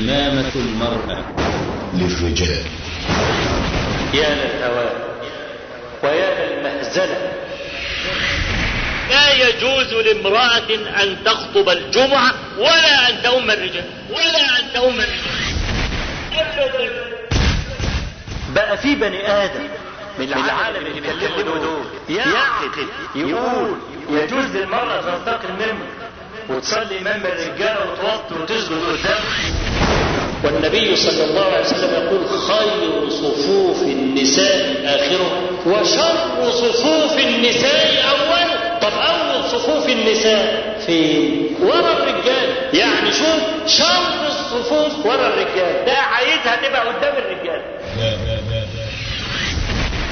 إمامة المرأة. للرجال. يا للهوان ويا للمهزلة لا يجوز لامرأة أن تخطب الجمعة ولا أن تؤم الرجال ولا أن تؤم الرجال. أبدا. بقى في بني آدم من العالم اللي بيتكلموا دول يعقل يقول يجوز للمرأة تنتقل منه وتصلي امام الرجاله وتوطي وتسجد قدامه والنبي صلى الله عليه وسلم يقول خير صفوف النساء آخرة وشر صفوف النساء اوله طب أول صفوف النساء فين؟ ورا الرجال. يعني شوف شر الصفوف ورا الرجال. ده عايزها تبقى قدام الرجال.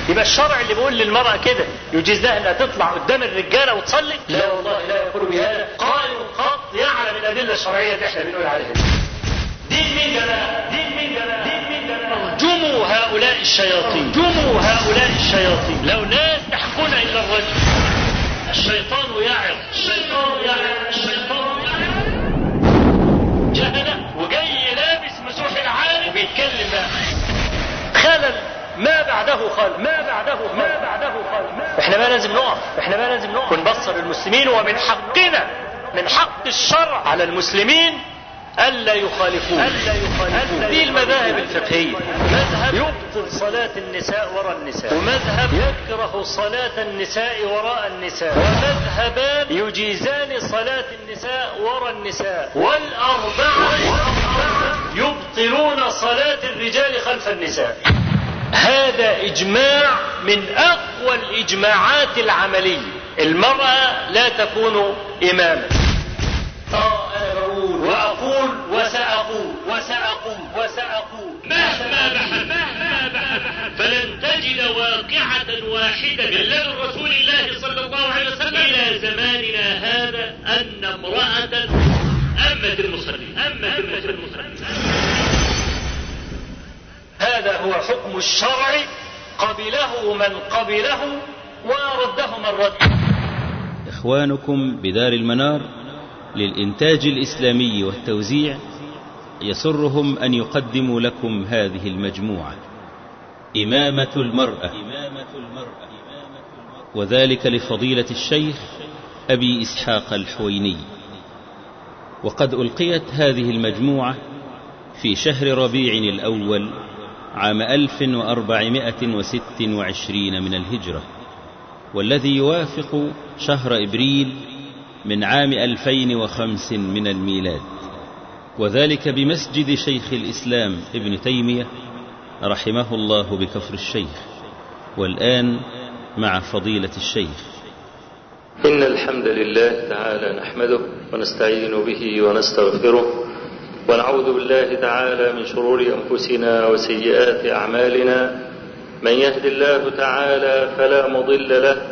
يبقى الشرع اللي بيقول للمرأة كده يجيز لها إنها تطلع قدام الرجالة وتصلي؟ لا والله لا يقول بهذا. قالوا قط يعلم الأدلة الشرعية اللي إحنا بنقول عليها ارجموا هؤلاء الشياطين. ارجموا هؤلاء الشياطين. لو لا يستحقون إلا الرجل. الشيطان يعظ. الشيطان يعظ. الشيطان يعظ. جهلة وجاي لابس مسوح العالم. وبيتكلم بقى. خلل. ما بعده خلل. ما بعده خلل. ما بعده خلل. إحنا بقى لازم نقف. إحنا بقى لازم نقف. ونبصر المسلمين ومن حقنا. من حق الشرع على المسلمين ألا يخالفوه ألا يخالفوه دي المذاهب الفقهية. مذهب يبطل صلاة النساء وراء النساء. ومذهب يكره صلاة النساء وراء النساء. ومذهبان يجيزان صلاة النساء وراء النساء. والأربعة يبطلون صلاة الرجال خلف النساء. هذا إجماع من أقوى الإجماعات العملية. المرأة لا تكون إماما. وأقول وسأقول وسأقول وسأقول. مهما بحث مهما بحث فلن تجد واقعة واحدة إلا رسول الله صلى الله عليه وسلم إلى زماننا هذا أن امرأة أمت المصلين أمت المصلين هذا هو حكم الشرع. قبله من قبله ورده من رد إخوانكم بدار المنار. للإنتاج الإسلامي والتوزيع يسرهم أن يقدموا لكم هذه المجموعة. إمامة المرأة. وذلك لفضيلة الشيخ أبي إسحاق الحويني. وقد ألقيت هذه المجموعة في شهر ربيع الأول عام 1426 من الهجرة والذي يوافق شهر إبريل من عام 2005 من الميلاد. وذلك بمسجد شيخ الإسلام ابن تيمية رحمه الله بكفر الشيخ. والآن مع فضيلة الشيخ. إن الحمد لله تعالى نحمده ونستعين به ونستغفره ونعوذ بالله تعالى من شرور أنفسنا وسيئات أعمالنا. من يهد الله تعالى فلا مضل له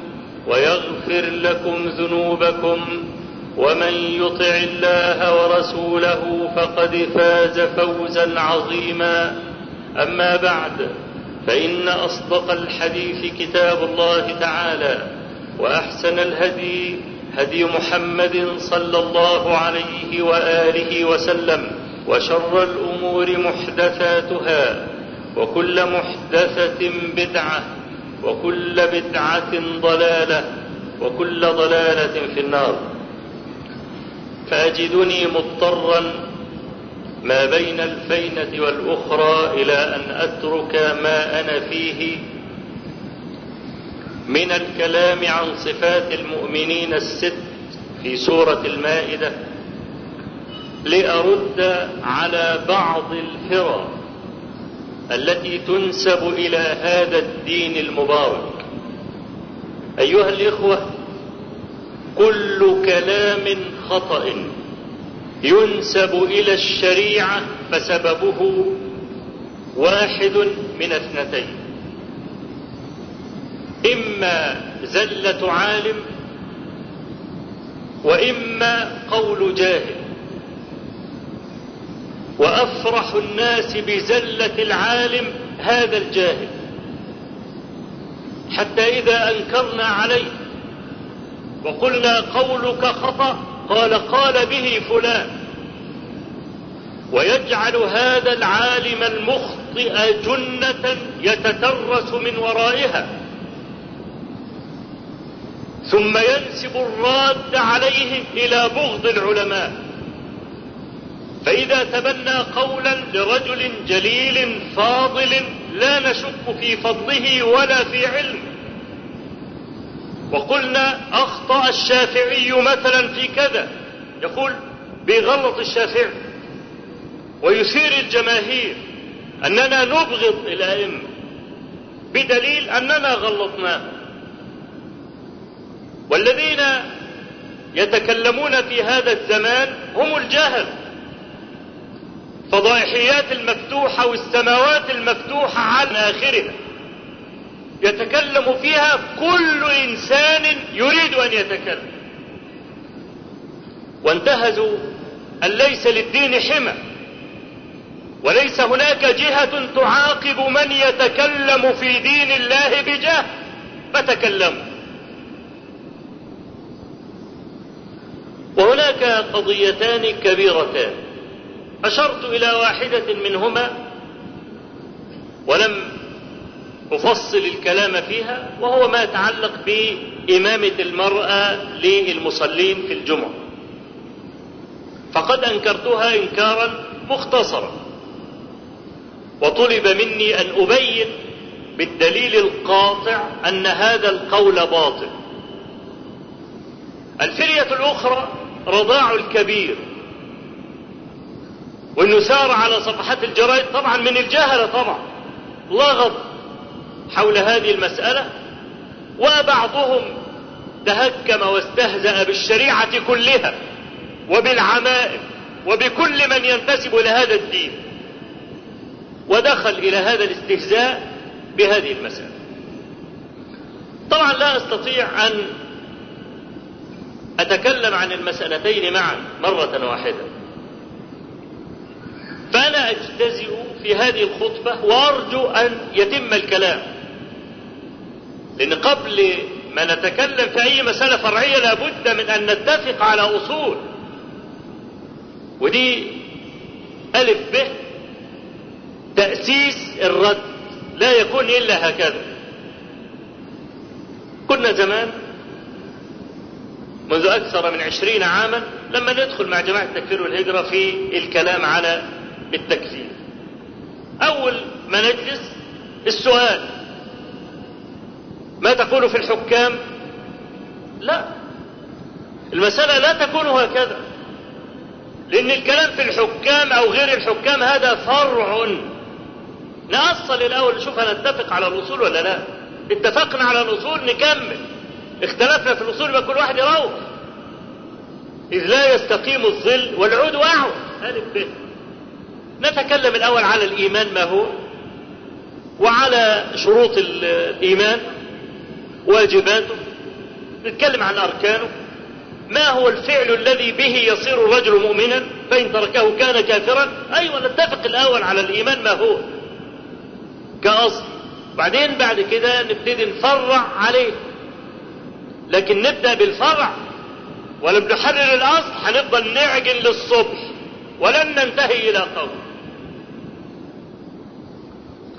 ويغفر لكم ذنوبكم ومن يطع الله ورسوله فقد فاز فوزا عظيما. أما بعد فإن أصدق الحديث كتاب الله تعالى وأحسن الهدي هدي محمد صلى الله عليه وآله وسلم وشر الأمور محدثاتها وكل محدثة بدعة وكل بدعة ضلالة وكل ضلالة في النار. فأجدني مضطرا ما بين الفينة والأخرى إلى أن أترك ما أنا فيه من الكلام عن صفات المؤمنين الست في سورة المائدة لأرد على بعض الهرى التي تنسب إلى هذا الدين المبارك. أيها الإخوة كل كلام خطأ ينسب إلى الشريعة فسببه واحد من اثنتين. إما زلة عالم وإما قول جاهل. وأفرح الناس بزلة العالم هذا الجاهل. حتى إذا أنكرنا عليه وقلنا قولك خطأ قال قال به فلان. ويجعل هذا العالم المخطئ جنة يتترس من ورائها. ثم ينسب الراد عليه إلى بغض العلماء. فإذا تبنى قولا لرجل جليل فاضل لا نشك في فضله ولا في علمه وقلنا أخطأ الشافعي مثلا في كذا يقول بغلط الشافعي. ويثير الجماهير أننا نبغض الأئمة بدليل أننا غلطناه والذين يتكلمون في هذا الزمان هم الجهل. فضائحيات المفتوحة والسماوات المفتوحة على آخرها. يتكلم فيها كل إنسان يريد أن يتكلم. وانتهزوا أن ليس للدين حمى. وليس هناك جهة تعاقب من يتكلم في دين الله بجهل فتكلموا وهناك قضيتان كبيرتان. أشرت إلى واحدة منهما ولم أفصل الكلام فيها وهو ما يتعلق بإمامة المرأة للمصلين في الجمعة. فقد أنكرتها إنكارا مختصرا وطلب مني أن أبين بالدليل القاطع أن هذا القول باطل. الفرية الأخرى رضاع الكبير وإنه سار على صفحات الجرائد. طبعا من الجهله طبعا. لغط حول هذه المسألة. وبعضهم تهكم واستهزأ بالشريعة كلها وبالعمائم وبكل من ينتسب إلى هذا الدين. ودخل إلى هذا الاستهزاء بهذه المسألة. طبعا لا أستطيع أن أتكلم عن المسألتين معا مرة واحدة. فأنا أجتزئ في هذه الخطبة وأرجو أن يتم الكلام. لأن قبل ما نتكلم في أي مسألة فرعية لابد من أن نتفق على أصول. ودي ألف به تأسيس الرد. لا يكون إلا هكذا. كنا زمان منذ أكثر من عشرين عاما لما ندخل مع جماعة التكفير والهجرة في الكلام على بالتكفير أول ما نجلس السؤال ما تقول في الحكام؟ لا. المسألة لا تكون هكذا. لأن الكلام في الحكام أو غير الحكام هذا فرع. نأصل الأول نشوف هنتفق على الأصول ولا لا؟ اتفقنا على الأصول نكمل. اختلفنا في الأصول يبقى كل واحد يروح. إذ لا يستقيم الظل والعود أعوج ألف به نتكلم الأول على الإيمان ما هو وعلى شروط الإيمان واجباته نتكلم عن أركانه. ما هو الفعل الذي به يصير الرجل مؤمنا؟ فإن تركه كان كافرا. أيوة نتفق الأول على الإيمان ما هو. كأصل. بعدين بعد كده نبتدي نفرع عليه. لكن نبدأ بالفرع. ولم نحرر الأصل هنفضل نعجن للصبح. ولن ننتهي إلى قول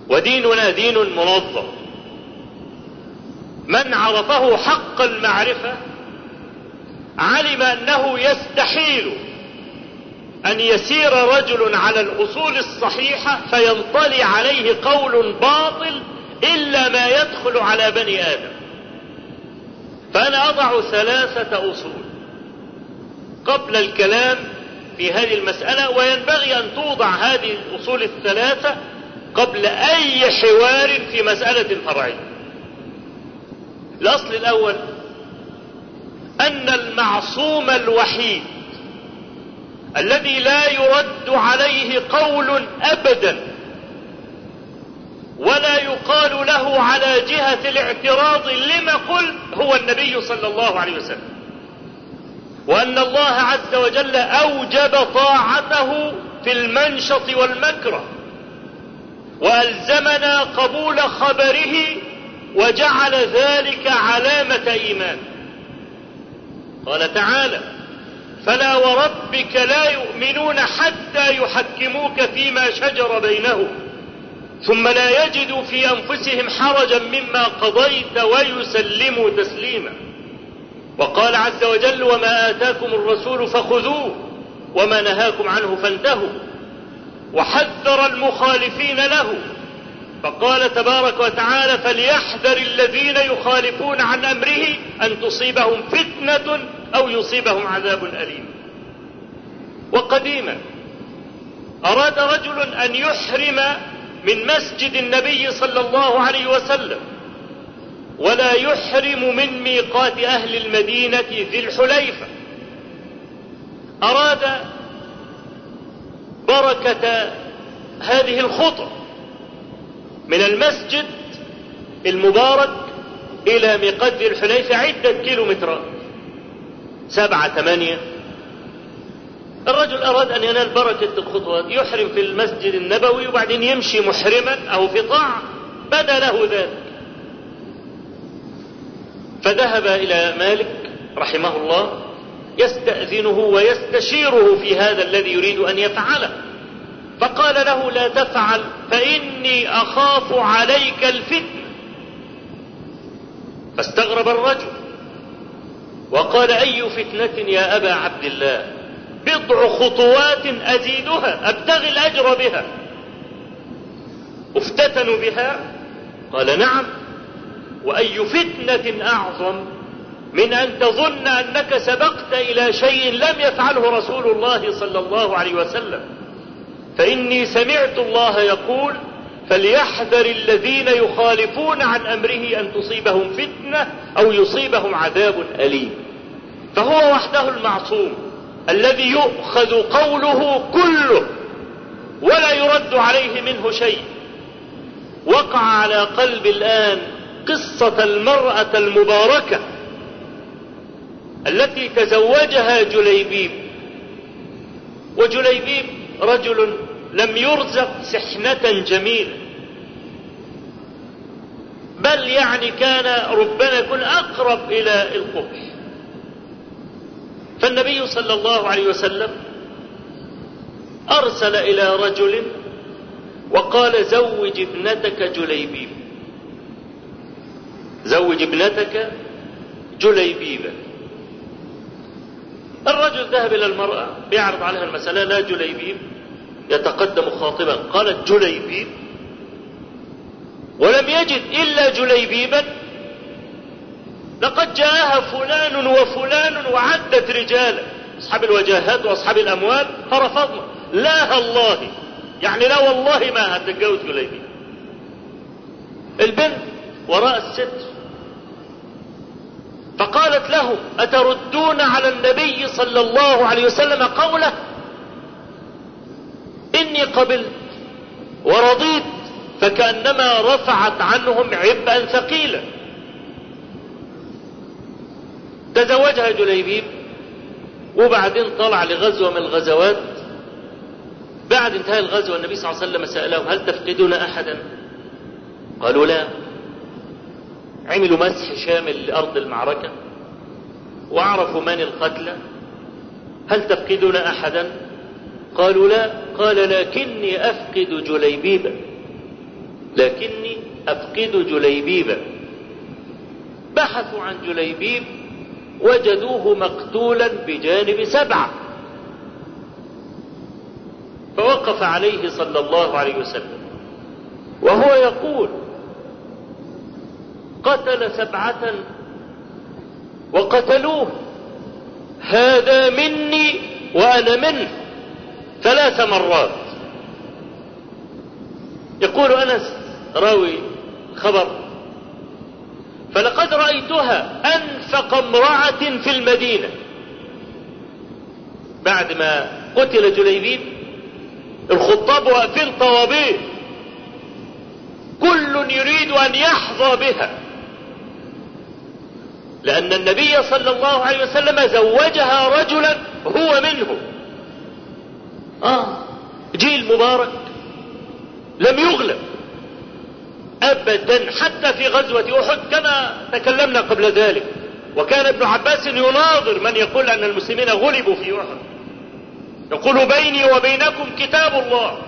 وديننا دين منظم. من عرفه حق المعرفة علم أنه يستحيل أن يسير رجل على الأصول الصحيحة فينطلي عليه قول باطل إلا ما يدخل على بني آدم. فأنا أضع ثلاثة أصول قبل الكلام في هذه المسألة وينبغي أن توضع هذه الأصول الثلاثة قبل أي حوار في مسألة فرعية الأصل الأول أن المعصوم الوحيد الذي لا يرد عليه قول أبدا ولا يقال له على جهة الاعتراض لما قلت هو النبي صلى الله عليه وسلم. وأن الله عز وجل أوجب طاعته في المنشط والمكره. وألزمنا قبول خبره وجعل ذلك علامة إيمان. قال تعالى فلا وربك لا يؤمنون حتى يحكموك فيما شجر بينهم ثم لا يجدوا في أنفسهم حرجا مما قضيت ويسلموا تسليما. وقال عز وجل وما آتاكم الرسول فخذوه وما نهاكم عنه فانتهوا. وحذر المخالفين له. فقال تبارك وتعالى فليحذر الذين يخالفون عن أمره أن تصيبهم فتنة أو يصيبهم عذاب أليم. وقديما أراد رجل أن يحرم من مسجد النبي صلى الله عليه وسلم ولا يحرم من ميقات أهل المدينة ذي الحليفة. أراد بركة هذه الخطى من المسجد المبارك إلى ذي الحليفة عدة كيلومترات. سبعة ثمانية. الرجل أراد أن ينال بركة الخطوات يحرم في المسجد النبوي وبعدين يمشي محرما أو في طاعة بدا له ذلك. فذهب إلى مالك رحمه الله يستأذنه ويستشيره في هذا الذي يريد أن يفعله. فقال له لا تفعل فإني أخاف عليك الفتنة فاستغرب الرجل وقال أي فتنة يا أبا عبد الله؟ بضع خطوات أزيدها أبتغي الأجر بها. افتتنوا بها؟ قال نعم. وأي فتنة أعظم؟ من أن تظن أنك سبقت إلى شيء لم يفعله رسول الله صلى الله عليه وسلم. فإني سمعت الله يقول فليحذر الذين يخالفون عن أمره أن تصيبهم فتنة أو يصيبهم عذاب أليم. فهو وحده المعصوم الذي يؤخذ قوله كله ولا يرد عليه منه شيء. وقع على قلب الآن قصة المرأة المباركة التي تزوجها جليبيب. وجليبيب رجل لم يرزق سحنة جميلة. بل يعني كان ربما يكون أقرب إلى القبح. فالنبي صلى الله عليه وسلم أرسل إلى رجل وقال زوج ابنتك جليبيب. زوج ابنتك جليبيبا الرجل ذهب إلى المرأة بيعرض عليها المسألة لا جليبيب يتقدم خاطبا قالت جليبيب. ولم يجد إلا جليبيبا. لقد جاءها فلان وفلان وعدت رجالا. أصحاب الوجاهات وأصحاب الأموال فرفضنا لا الله يعني لا والله ما هتتجوز جليبيب. البنت وراء الستر فقالت لهم أتردون على النبي صلى الله عليه وسلم قوله إني قبلت ورضيت فكأنما رفعت عنهم عبئا ثقيلا. تزوجها جليبيب وبعدين طلع لغزوة من الغزوات. بعد انتهاء الغزوة النبي صلى الله عليه وسلم سألهم هل تفقدون أحدا؟ قالوا لا. عملوا مسح شامل لأرض المعركة. وعرفوا من القتلى هل تفقدون أحدا؟ قالوا لا. قال لكني أفقد جليبيبا لكني أفقد جليبيبا بحثوا عن جليبيب وجدوه مقتولا بجانب سبعة. فوقف عليه صلى الله عليه وسلم. وهو يقول قتل سبعة وقتلوه. هذا مني وأنا منه. ثلاث مرات. يقول أنس راوي خبر. فلقد رأيتها أنفق امرأة في المدينة. بعد ما قتل جليبيب الخطاب واقفين طوابير كل يريد أن يحظى بها. لأن النبي صلى الله عليه وسلم زوجها رجلا هو منه. آه جيل مبارك. لم يغلب. أبدا حتى في غزوة أحد كما تكلمنا قبل ذلك. وكان ابن عباس يناظر من يقول أن المسلمين غلبوا في أحد. يقول بيني وبينكم كتاب الله.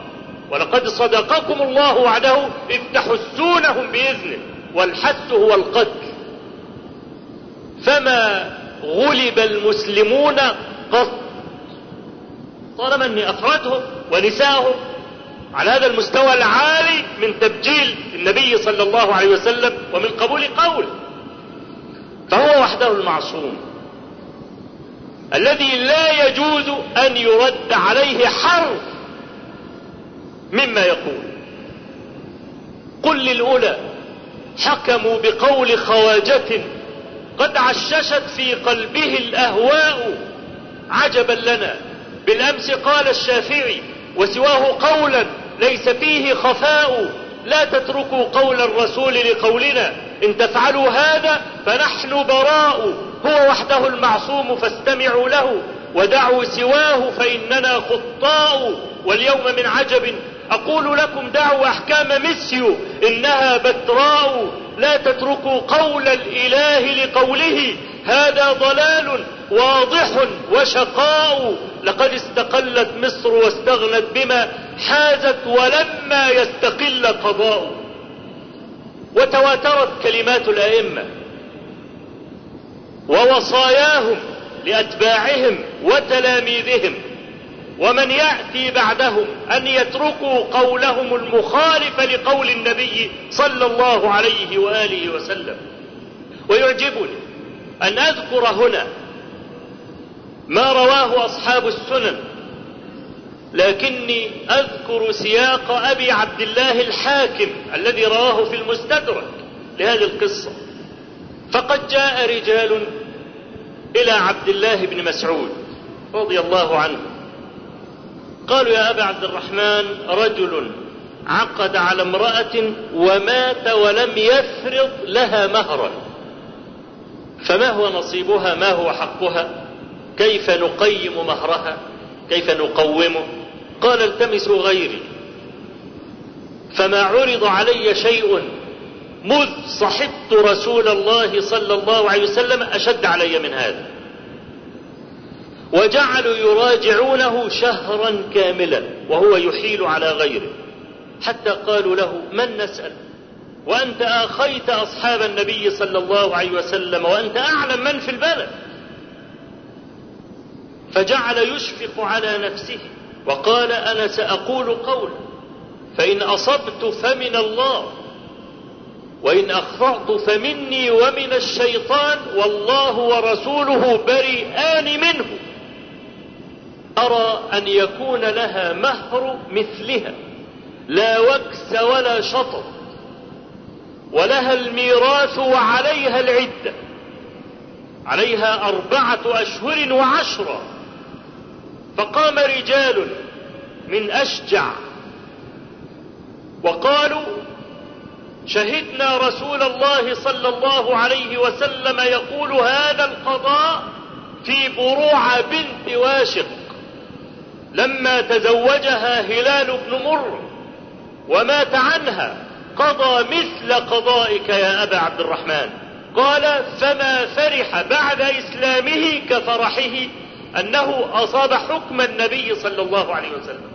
ولقد صدقكم الله وعده إذ تحسونهم بإذنه. والحس هو القتل فما غلب المسلمون قط. طالما أني أفردهم ونساءهم على هذا المستوى العالي من تبجيل النبي صلى الله عليه وسلم ومن قبول قول. فهو وحده المعصوم. الذي لا يجوز أن يرد عليه حرف مما يقول. قل للأولى حكموا بقول خواجة قد عششت في قلبه الأهواء عجبا لنا. بالأمس قال الشافعي وسواه قولا ليس فيه خفاء لا تتركوا قول الرسول لقولنا. إن تفعلوا هذا فنحن براء. هو وحده المعصوم فاستمعوا له ودعوا سواه فإننا خطاء. واليوم من عجب أقول لكم دعوا أحكام ميسيو إنها بتراء. لا تتركوا قول الإله لقوله هذا ضلال واضح وشقاء. لقد استقلت مصر واستغنت بما حازت ولما يستقل قضاء. وتواترت كلمات الأئمة ووصاياهم لأتباعهم وتلاميذهم. ومن يأتي بعدهم أن يتركوا قولهم المخالف لقول النبي صلى الله عليه وآله وسلم. ويعجبني أن أذكر هنا ما رواه أصحاب السنن لكني أذكر سياق أبي عبد الله الحاكم الذي رواه في المستدرك لهذه القصة. فقد جاء رجال إلى عبد الله بن مسعود رضي الله عنه قالوا يا أبا عبد الرحمن رجل عقد على امرأة ومات ولم يفرض لها مهرا فما هو نصيبها؟ ما هو حقها؟ كيف نقيم مهرها؟ كيف نقومه؟ قال التمسوا غيري. فما عرض علي شيء مذ صحبت رسول الله صلى الله عليه وسلم أشد علي من هذا. وجعلوا يراجعونه شهرا كاملا وهو يحيل على غيره. حتى قالوا له من نسأل؟ وأنت آخيت أصحاب النبي صلى الله عليه وسلم وأنت أعلم من في البلد. فجعل يشفق على نفسه وقال أنا سأقول قولا فإن أصبت فمن الله وإن أخطأت فمني ومن الشيطان والله ورسوله بريئان منه. أرى أن يكون لها مهر مثلها. لا وكس ولا شطر. ولها الميراث وعليها العدة. عليها أربعة أشهر وعشرة فقام رجال من أشجع. وقالوا شهدنا رسول الله صلى الله عليه وسلم يقول هذا القضاء في بروع بنت واشق. لما تزوجها هلال بن مر ومات عنها قضى مثل قضائك يا أبا عبد الرحمن. قال فما فرح بعد إسلامه كفرحه أنه أصاب حكم النبي صلى الله عليه وسلم.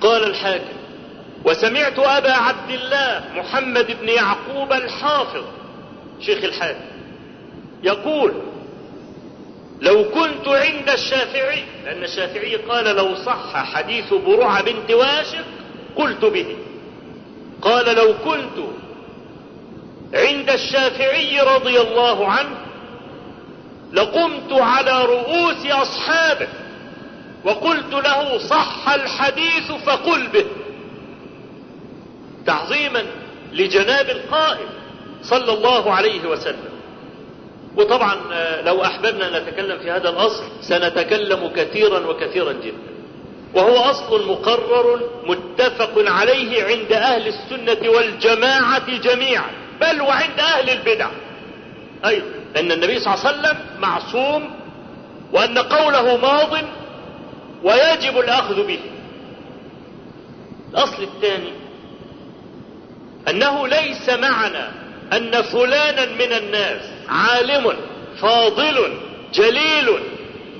قال الحاكم وسمعت أبا عبد الله محمد بن يعقوب الحافظ شيخ الحاكم يقول لو كنت عند الشافعي لأن الشافعي قال لو صح حديث برعة بنت واشق قلت به. قال لو كنت عند الشافعي رضي الله عنه لقمت على رؤوس أصحابه وقلت له صح الحديث فقل به. تعظيما لجناب القائل صلى الله عليه وسلم. وطبعا لو أحببنا أن نتكلم في هذا الأصل سنتكلم كثيرا وكثيرا جدا. وهو أصل مقرر متفق عليه عند أهل السنة والجماعة جميعا بل وعند أهل البدع. أيضا أن النبي صلى الله عليه وسلم معصوم وأن قوله ماض ويجب الأخذ به. الأصل الثاني أنه ليس معنى أن فلانا من الناس عالم فاضل جليل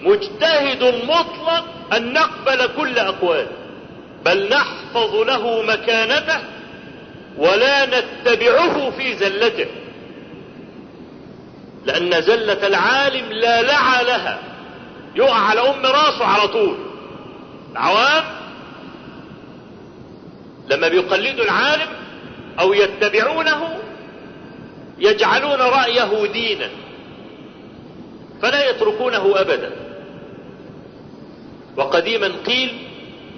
مجتهد مطلق أن نقبل كل أقواله بل نحفظ له مكانته ولا نتبعه في زلته. لأن زلة العالم لا لعى لها يقع على أم راسه على طول. العوام لما بيقلدوا العالم أو يتبعونه يجعلون رأيه دينا فلا يتركونه أبدا. وقديما قيل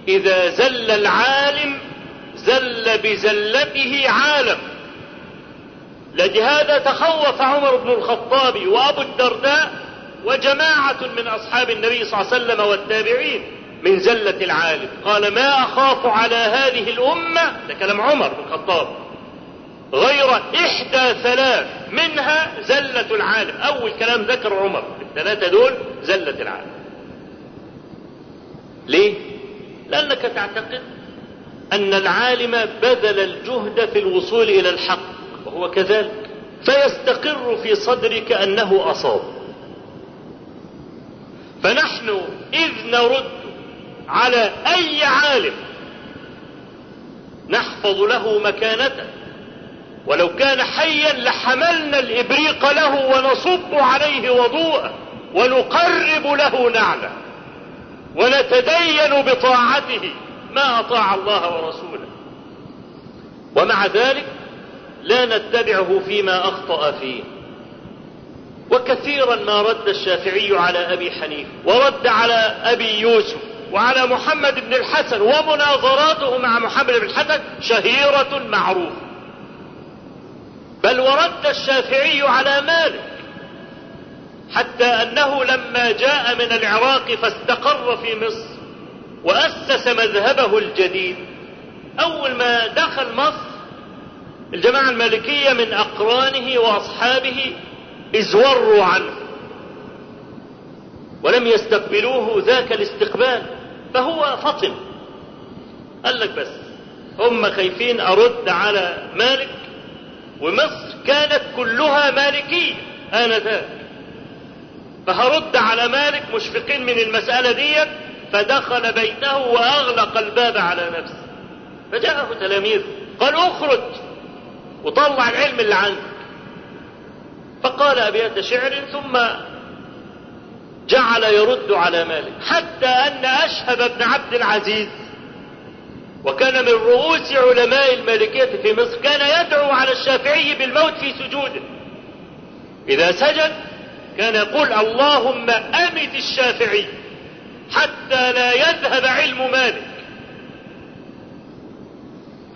إذا زل العالم زل بزلته عالم. لهذا تخوف عمر بن الخطاب وأبو الدرداء وجماعة من أصحاب النبي صلى الله عليه وسلم والتابعين من زلة العالم. قال ما أخاف على هذه الأمة ده كلام عمر بن الخطاب. غير إحدى ثلاث منها زلة العالم. أول كلام ذكر عمر الثلاثة دول زلة العالم. ليه؟ لأنك تعتقد أن العالم بذل الجهد في الوصول إلى الحق وهو كذلك. فيستقر في صدرك أنه أصاب. فنحن إذ نرد على أي عالم نحفظ له مكانته. ولو كان حيا لحملنا الإبريق له ونصب عليه وضوءه ونقرب له نعله ونتدين بطاعته ما أطاع الله ورسوله. ومع ذلك لا نتبعه فيما أخطأ فيه. وكثيرا ما رد الشافعي على أبي حنيفة ورد على أبي يوسف وعلى محمد بن الحسن ومناظراته مع محمد بن الحسن شهيرة معروفة. بل ورد الشافعي على مالك حتى أنه لما جاء من العراق فاستقر في مصر وأسس مذهبه الجديد. أول ما دخل مصر الجماعة المالكية من أقرانه وأصحابه ازوروا عنه ولم يستقبلوه ذاك الاستقبال فهو فطن قال لك بس هم خايفين أرد على مالك ومصر كانت كلها مالكية آنذاك. فهرد على مالك مشفقين من المسألة ديت فدخل بيته وأغلق الباب على نفسه. فجاءه تلاميذ قال اخرج وطلع العلم اللي عندك. فقال أبيات شعر ثم جعل يرد على مالك حتى أن أشهب بن عبد العزيز وكان من رؤوس علماء المالكية في مصر كان يدعو على الشافعي بالموت في سجوده. إذا سجد كان يقول اللهم أمت الشافعي حتى لا يذهب علم مالك.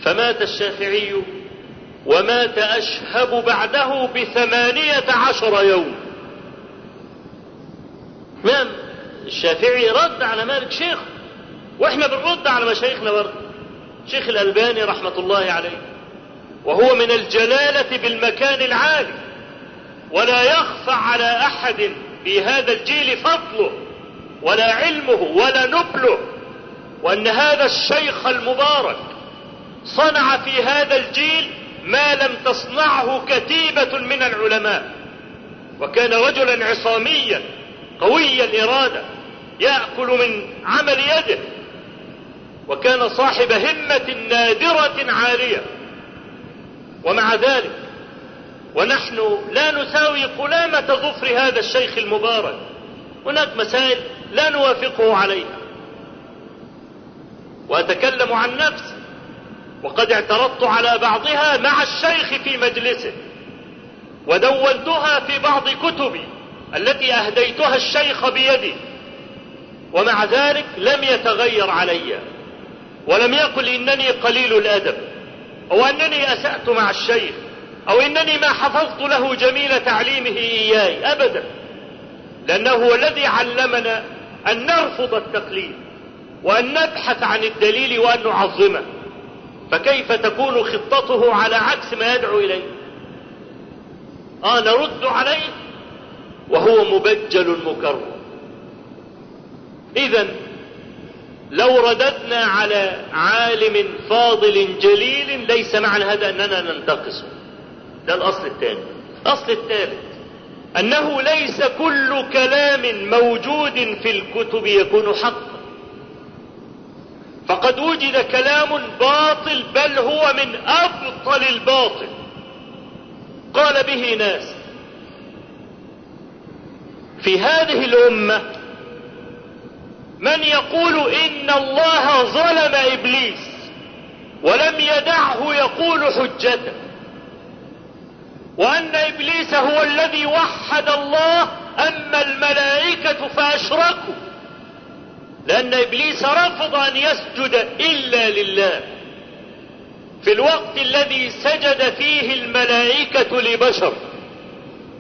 فمات الشافعي ومات أشهب بعده بثمانية عشر يوم. نعم الشافعي رد على مالك شيخ وإحنا بنرد على مشايخنا برضه. شيخ الألباني رحمة الله عليه وهو من الجلالة بالمكان العالي ولا يخفى على أحد في هذا الجيل فضله ولا علمه ولا نبله وأن هذا الشيخ المبارك صنع في هذا الجيل ما لم تصنعه كتيبة من العلماء وكان رجلا عصاميا قوي الإرادة يأكل من عمل يده وكان صاحب همة نادرة عالية. ومع ذلك ونحن لا نساوي قلامة ظفر هذا الشيخ المبارك. هناك مسائل لا نوافقه عليها. وأتكلم عن نفسي. وقد اعترضت على بعضها مع الشيخ في مجلسه. ودونتها في بعض كتبي التي أهديتها الشيخ بيدي ومع ذلك لم يتغير علي. ولم يقل إنني قليل الأدب أو أنني أسأت مع الشيخ أو إنني ما حفظت له جميل تعليمه إياي أبدا. لأنه هو الذي علمنا أن نرفض التقليد وأن نبحث عن الدليل وأن نعظمه. فكيف تكون خطته على عكس ما يدعو إليه؟ آه نرد عليه وهو مبجل مكرر. إذا لو رددنا على عالم فاضل جليل ليس معنى هذا أننا ننتقصه ده الأصل الثاني. الأصل الثالث أنه ليس كل كلام موجود في الكتب يكون حقا. فقد وجد كلام باطل بل هو من أبطل الباطل. قال به ناس في هذه الأمة من يقول إن الله ظلم إبليس ولم يدعه يقول حجته. وأن إبليس هو الذي وحد الله أما الملائكة فأشركوا. لأن إبليس رفض أن يسجد إلا لله. في الوقت الذي سجد فيه الملائكة لبشر.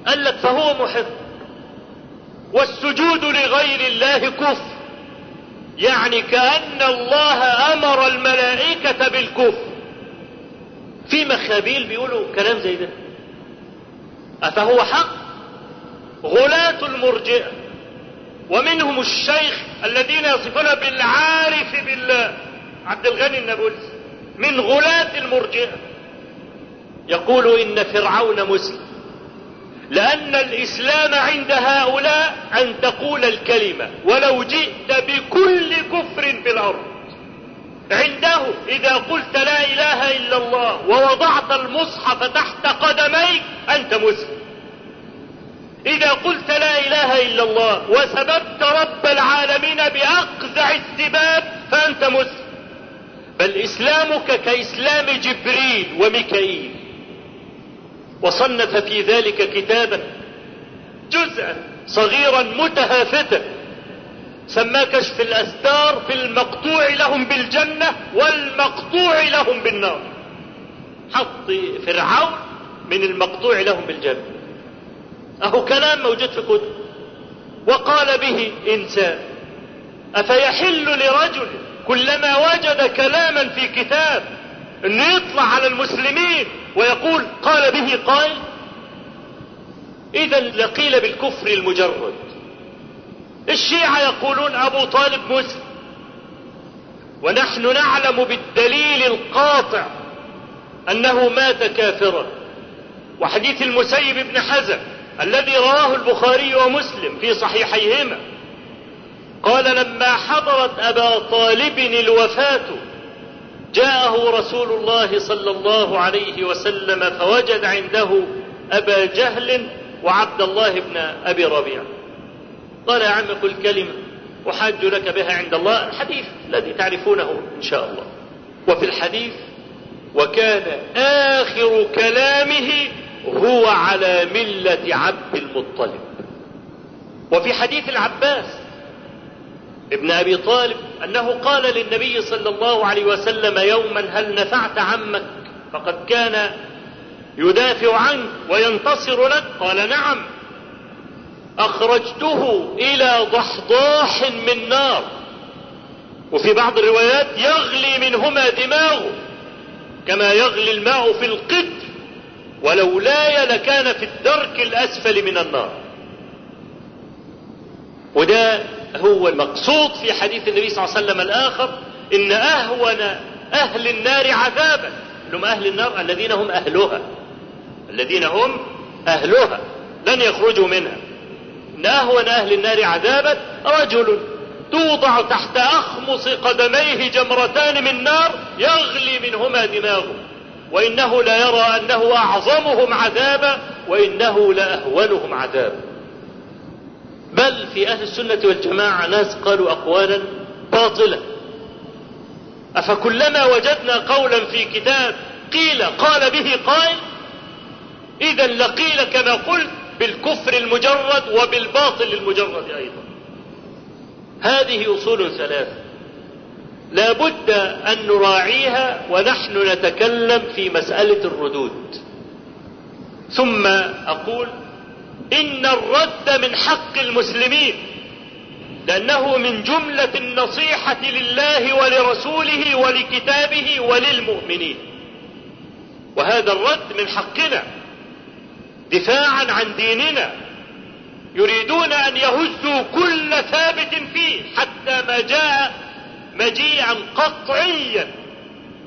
قال لك فهو محق والسجود لغير الله كفر. يعني كأن الله أمر الملائكة بالكفر. في مخابيل بيقولوا كلام زي ده. أفهو حق؟ غلاة المرجئة. ومنهم الشيخ الذين يصفون بالعارف بالله عبد الغني النابلسي من غلاة المرجئة. يقول إن فرعون مسلم. لأن الإسلام عند هؤلاء أن تقول الكلمة. ولو جئت بكل كفر في الأرض. عنده إذا قلت لا إله إلا الله ووضعت المصحف تحت قدميك أنت مسلم. إذا قلت لا إله إلا الله وسببت رب العالمين بأقزع السباب فأنت مسلم. بل إسلامك كإسلام جبريل وميكائيل. وصنف في ذلك كتابا جزءا صغيرا متهافتا. سماه كشف الأستار في المقطوع لهم بالجنة والمقطوع لهم بالنار. حط فرعون من المقطوع لهم بالجنة. أهو كلام موجود في كتب. وقال به إنسان أفيحل لرجل كلما وجد كلاما في كتاب انه يطلع على المسلمين ويقول قال به قائل اذا لقيل بالكفر المجرد. الشيعة يقولون أبو طالب مسلم ونحن نعلم بالدليل القاطع أنه مات كافرا. وحديث المسيب بن حزم الذي رواه البخاري ومسلم في صحيحيهما قال لما حضرت أبا طالب الوفاة جاءه رسول الله صلى الله عليه وسلم فوجد عنده أبا جهل وعبد الله بن أبي ربيعة. قال يا عم قل كلمة أحاج لك بها عند الله. الحديث الذي تعرفونه إن شاء الله. وفي الحديث وكان آخر كلامه هو على ملة عبد المطلب. وفي حديث العباس ابن أبي طالب أنه قال للنبي صلى الله عليه وسلم يوما هل نفعت عمك فقد كان يدافع عنك وينتصر لك؟ قال نعم. أخرجته إلى ضحضاح من نار. وفي بعض الروايات يغلي منهما دماغه كما يغلي الماء في القدر ولولاي لكان في الدرك الأسفل من النار. وده هو المقصود في حديث النبي صلى الله عليه وسلم الآخر إن أهون أهل النار عذابا. هم أهل النار الذين هم أهلها. الذين هم أهلها. لن يخرجوا منها. إن أهون أهل النار عذابا رجل توضع تحت أخمص قدميه جمرتان من نار يغلي منهما دماغه. وإنه لا يرى أنه أعظمهم عذابا وإنه لأهونهم عذابا. بل في أهل السنة والجماعة ناس قالوا أقوالا باطلة. أفكلما وجدنا قولا في كتاب قيل قال به قائل؟ إذا لقيل كما قلت بالكفر المجرد وبالباطل المجرد أيضا. هذه أصول ثلاثة. لا بد أن نراعيها ونحن نتكلم في مسألة الردود. ثم أقول إن الرد من حق المسلمين لأنه من جملة النصيحة لله ولرسوله ولكتابه وللمؤمنين. وهذا الرد من حقنا دفاعا عن ديننا يريدون أن يهزوا كل ثابت فيه حتى ما جاء مجيئا قطعيا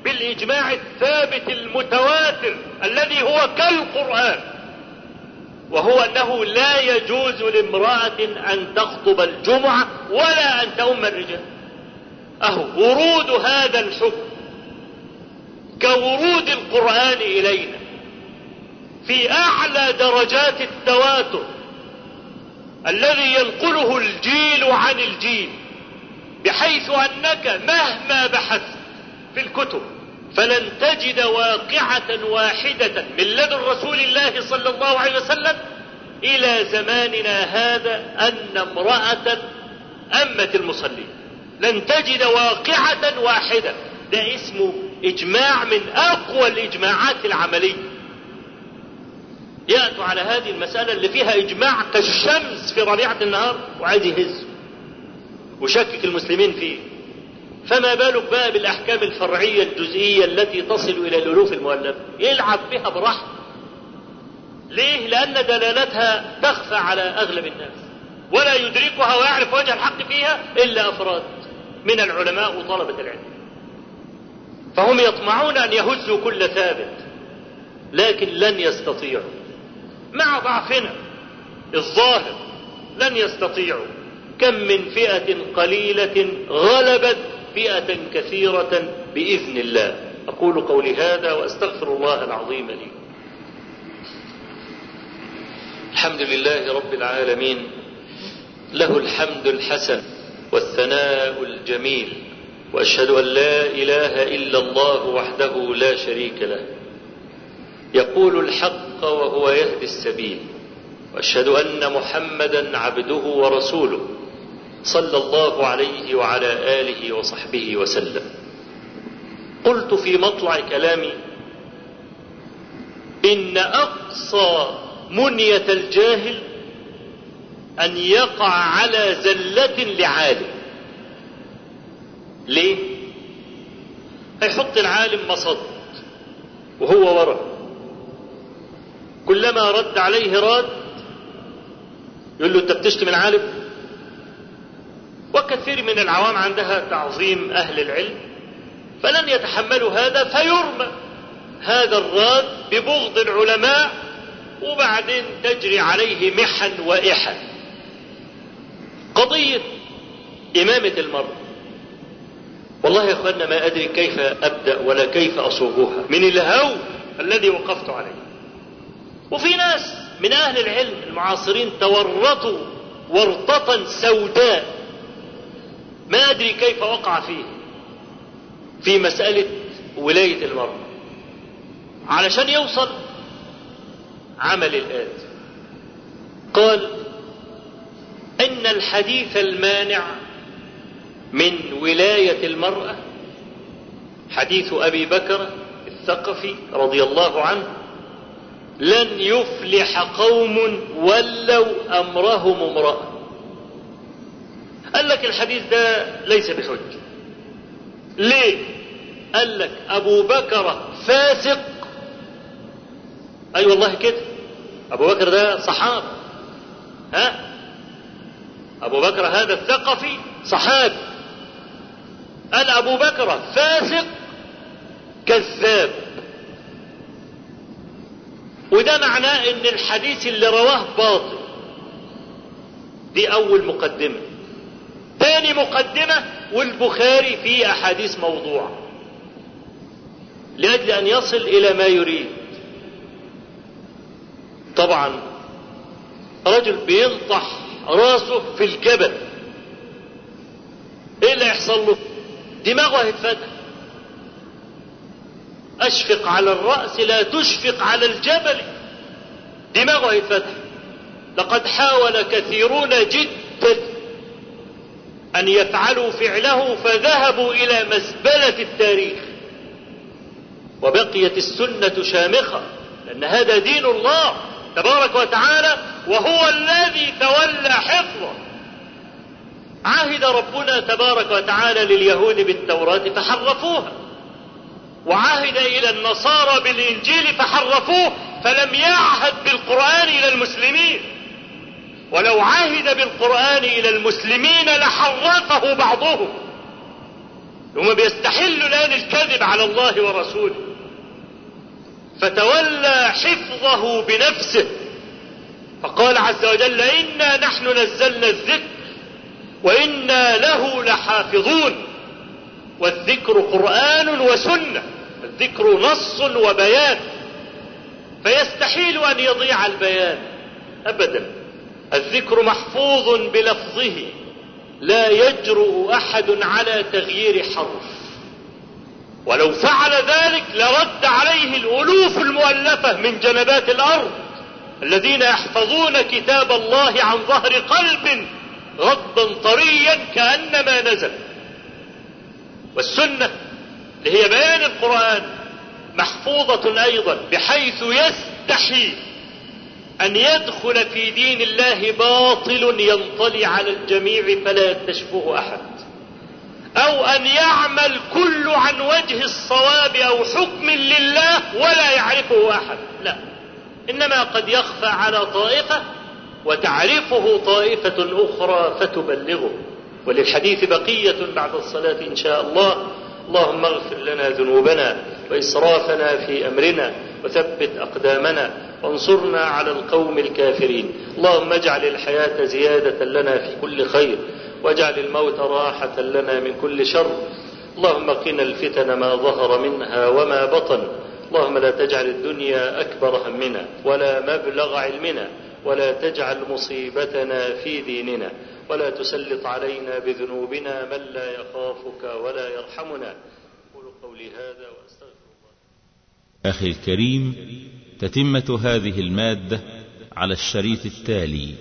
بالإجماع الثابت المتواتر الذي هو كالقرآن. وهو أنه لا يجوز لامرأة أن تخطب الجمعة ولا أن تؤم الرجال. أهو ورود هذا الحكم كورود القرآن إلينا في أعلى درجات التواتر الذي ينقله الجيل عن الجيل بحيث أنك مهما بحثت في الكتب فلن تجد واقعة واحدة من لدن رسول الله صلى الله عليه وسلم إلى زماننا هذا أن امرأة أمت المصلين. لن تجد واقعة واحدة. ده اسمه إجماع من أقوى الإجماعات العملية. يأتوا على هذه المسألة اللي فيها إجماع كالشمس في ربيعة النهار وعايز يهز. وشكك المسلمين فيه. فما بالك بقى بالأحكام الفرعية الجزئية التي تصل إلى الألوف المؤلفة يلعب بها براحته ليه؟ لأن دلالتها تخفى على أغلب الناس. ولا يدركها ويعرف وجه الحق فيها إلا أفراد من العلماء وطلبة العلم. فهم يطمعون أن يهزوا كل ثابت لكن لن يستطيعوا. مع ضعفنا الظاهر لن يستطيعوا. كم من فئة قليلة غلبت فئة كثيرة بإذن الله. أقول قولي هذا وأستغفر الله العظيم لي. الحمد لله رب العالمين. له الحمد الحسن والثناء الجميل. وأشهد أن لا إله إلا الله وحده لا شريك له. يقول الحق وهو يهدي السبيل. وأشهد أن محمدا عبده ورسوله. صلى الله عليه وعلى آله وصحبه وسلم. قلت في مطلع كلامي إن أقصى منية الجاهل أن يقع على زلة لعالم. ليه؟ هيحط العالم مصد وهو ورا. كلما رد عليه راد يقول له أنت بتشتم العالم؟ وكثير من العوام عندها تعظيم أهل العلم فلن يتحملوا هذا فيرمى هذا الراد ببغض العلماء وبعدين تجري عليه محن وإحن. قضية إمامة المرأة والله يا اخوانا ما أدري كيف أبدأ ولا كيف أصوغها. من الهول الذي وقفت عليه. وفي ناس من أهل العلم المعاصرين تورطوا ورطة سوداء. ما أدري كيف وقع فيه في مسألة ولاية المرأة علشان يوصل عمل الآتي قال إن الحديث المانع من ولاية المرأة حديث أبي بكر الثقفي رضي الله عنه لن يفلح قوم ولوا أمرهم امرأة. قال لك الحديث ده ليس بحجة. ليه؟ قال لك أبو بكر فاسق. أي أيوة والله كده. أبو بكر ده صحابي. ها؟ أبو بكر هذا الثقفي صحابي. قال أبو بكر فاسق كذاب. وده معناه إن الحديث اللي رواه باطل. دي أول مقدمة. تاني مقدمة والبخاري فيه أحاديث موضوعة. لأجل أن يصل إلى ما يريد. طبعا رجل بينطح راسه في الجبل. إيه اللي يحصل له؟ دماغه هيتفتح أشفق على الرأس لا تشفق على الجبل. دماغه هيتفتح لقد حاول كثيرون جدا أن يفعلوا فعله فذهبوا إلى مزبلة التاريخ. وبقيت السنة شامخة لأن هذا دين الله تبارك وتعالى وهو الذي تولى حفظه. عهد ربنا تبارك وتعالى لليهود بالتوراة فحرفوها. وعهد إلى النصارى بالإنجيل فحرفوه فلم يعهد بالقرآن إلى المسلمين. ولو عهد بالقرآن إلى المسلمين لحرفه بعضهم. هم بيستحلوا الآن الكذب على الله ورسوله. فتولى حفظه بنفسه. فقال عز وجل إنا نحن نزلنا الذكر وإنا له لحافظون. والذكر قرآن وسنة. الذكر نص وبيان. فيستحيل أن يضيع البيان. أبدا. الذكر محفوظ بلفظه لا يجرؤ أحد على تغيير حرف ولو فعل ذلك لرد عليه الألوف المؤلفة من جنبات الأرض الذين يحفظون كتاب الله عن ظهر قلب غضا طريا كأنما نزل. والسنة اللي هي بيان القرآن محفوظة أيضا بحيث يستحي أن يدخل في دين الله باطل ينطلي على الجميع فلا يكتشفه أحد. أو أن يعمل كل عن وجه الصواب أو حكم لله ولا يعرفه أحد. لا. إنما قد يخفى على طائفة وتعرفه طائفة أخرى فتبلغه. وللحديث بقية بعد الصلاة إن شاء الله. اللهم اغفر لنا ذنوبنا وإسرافنا في أمرنا وثبت أقدامنا. وانصرنا على القوم الكافرين. اللهم اجعل الحياة زيادة لنا في كل خير واجعل الموت راحة لنا من كل شر. اللهم قنا الفتن ما ظهر منها وما بطن. اللهم لا تجعل الدنيا أكبر همنا ولا مبلغ علمنا ولا تجعل مصيبتنا في ديننا. ولا تسلط علينا بذنوبنا من لا يخافك ولا يرحمنا. قولوا قولي هذا وأستغفر الله. أخي الكريم تتمة هذه المادة على الشريط التالي.